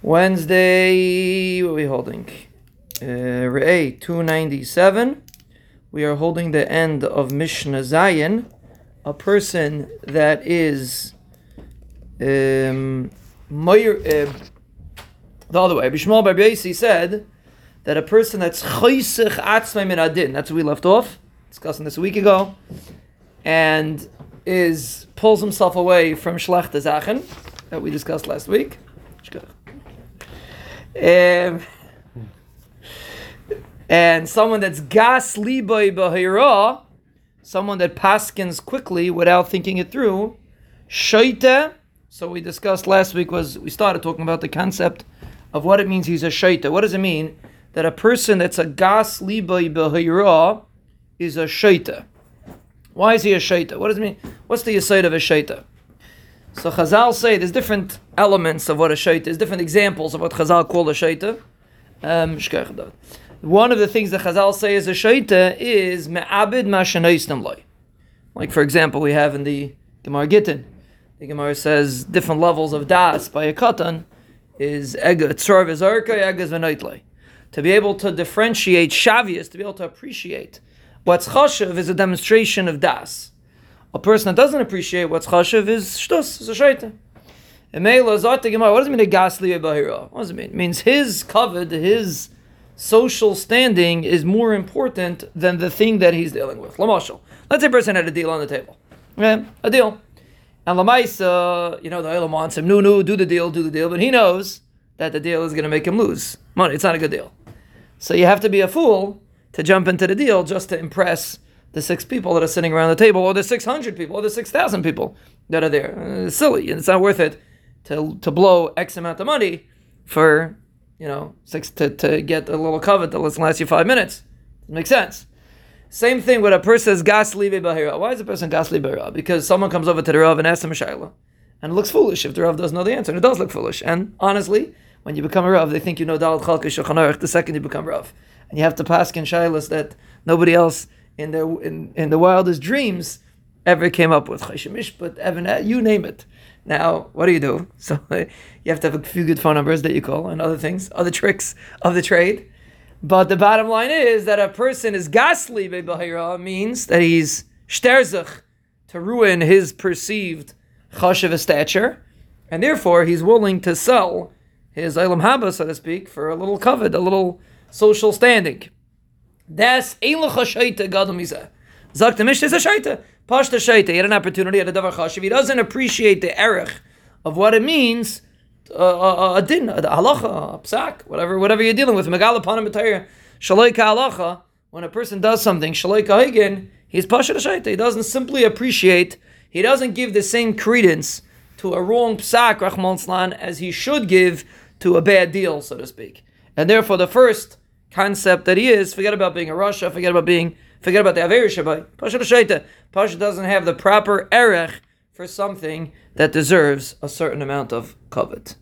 Wednesday, what are we holding? Uh, Re'eh 297. We are holding the end of Mishnah Zayin. A person that is um, uh, the other way. Bishmal Bar Yosi said that a person that's chaysich atzmai min adin, that's what we left off, discussing this a week ago, and is pulls himself away from shlech zachen that we discussed last week. Um, and someone that's gas liboy bahira, someone that paskins quickly without thinking it through, shaita. So we discussed last week was we started talking about the concept of what it means he's a shaita. What does it mean that a person that's a gas liboy bahira is a shaita? Why is he a shaita? What does it mean? What's the aside of a shaita? So Chazal say there's different elements of what a shaita is, different examples of what Chazal call a shaita. Um, one of the things that Chazal say is a shaita is me'abid loy. Like for example, we have in the Gemara Gittin, the Gemara says different levels of das by a katan is tzorv ezarka egas v'noitlay. To be able to differentiate shavias, to be able to appreciate what's chashav is a demonstration of das. A person that doesn't appreciate what's chashav is shtus, is a shaita. What does it mean a gasli bahira? What does it mean? It means his covered, his social standing is more important than the thing that he's dealing with. Let's say a person had a deal on the table. Okay? A deal. And Lamaisa, you know, the Olam wants him, no, no, do the deal, do the deal, but he knows that the deal is going to make him lose money. It's not a good deal. So you have to be a fool to jump into the deal just to impress the six people that are sitting around the table, or the 600 people, or the 6,000 people that are there. Uh, it's silly, and it's not worth it to, to blow X amount of money for, you know, six to, to get a little covet that last you five minutes. It makes sense. Same thing with a person says gas bahira. Why is a person gas bahira? Because someone comes over to the Rav and asks him a shayla. And it looks foolish if the Rav doesn't know the answer. And it does look foolish. And honestly, when you become a Rav, they think you know Dalad Chalka Shulchan the second you become Rav. And you have to pass in shaylas that nobody else in their in, in the wildest dreams ever came up with but Evan, uh, you name it. Now, what do you do? So uh, you have to have a few good phone numbers that you call and other things, other tricks of the trade. But the bottom line is that a person is gasli be'bahira means that he's shterzuch to ruin his perceived chashiv stature, and therefore he's willing to sell his ilam haba, so to speak, for a little covet, a little social standing. Das Eilacha Shaita Gadol Mizah. Zakt the Mishnah is a Shaita. Pashta Shaita. He had an opportunity at a Davar Chashiv. He doesn't appreciate the erech of what it means, uh, uh, a din, a halacha, a psak, whatever, whatever you're dealing with. Megala Panim B'Tayr, Shaloi halacha. When a person does something, Shaloi Hagin, he's Pashta Shaita. He doesn't simply appreciate, he doesn't give the same credence to a wrong psak, Rachman as he should give to a bad deal, so to speak. And therefore, the first concept that he is, forget about being a Rasha, forget about being, forget about the Aver Shabbai. Pasha. Pasha doesn't have the proper erech for something that deserves a certain amount of covet.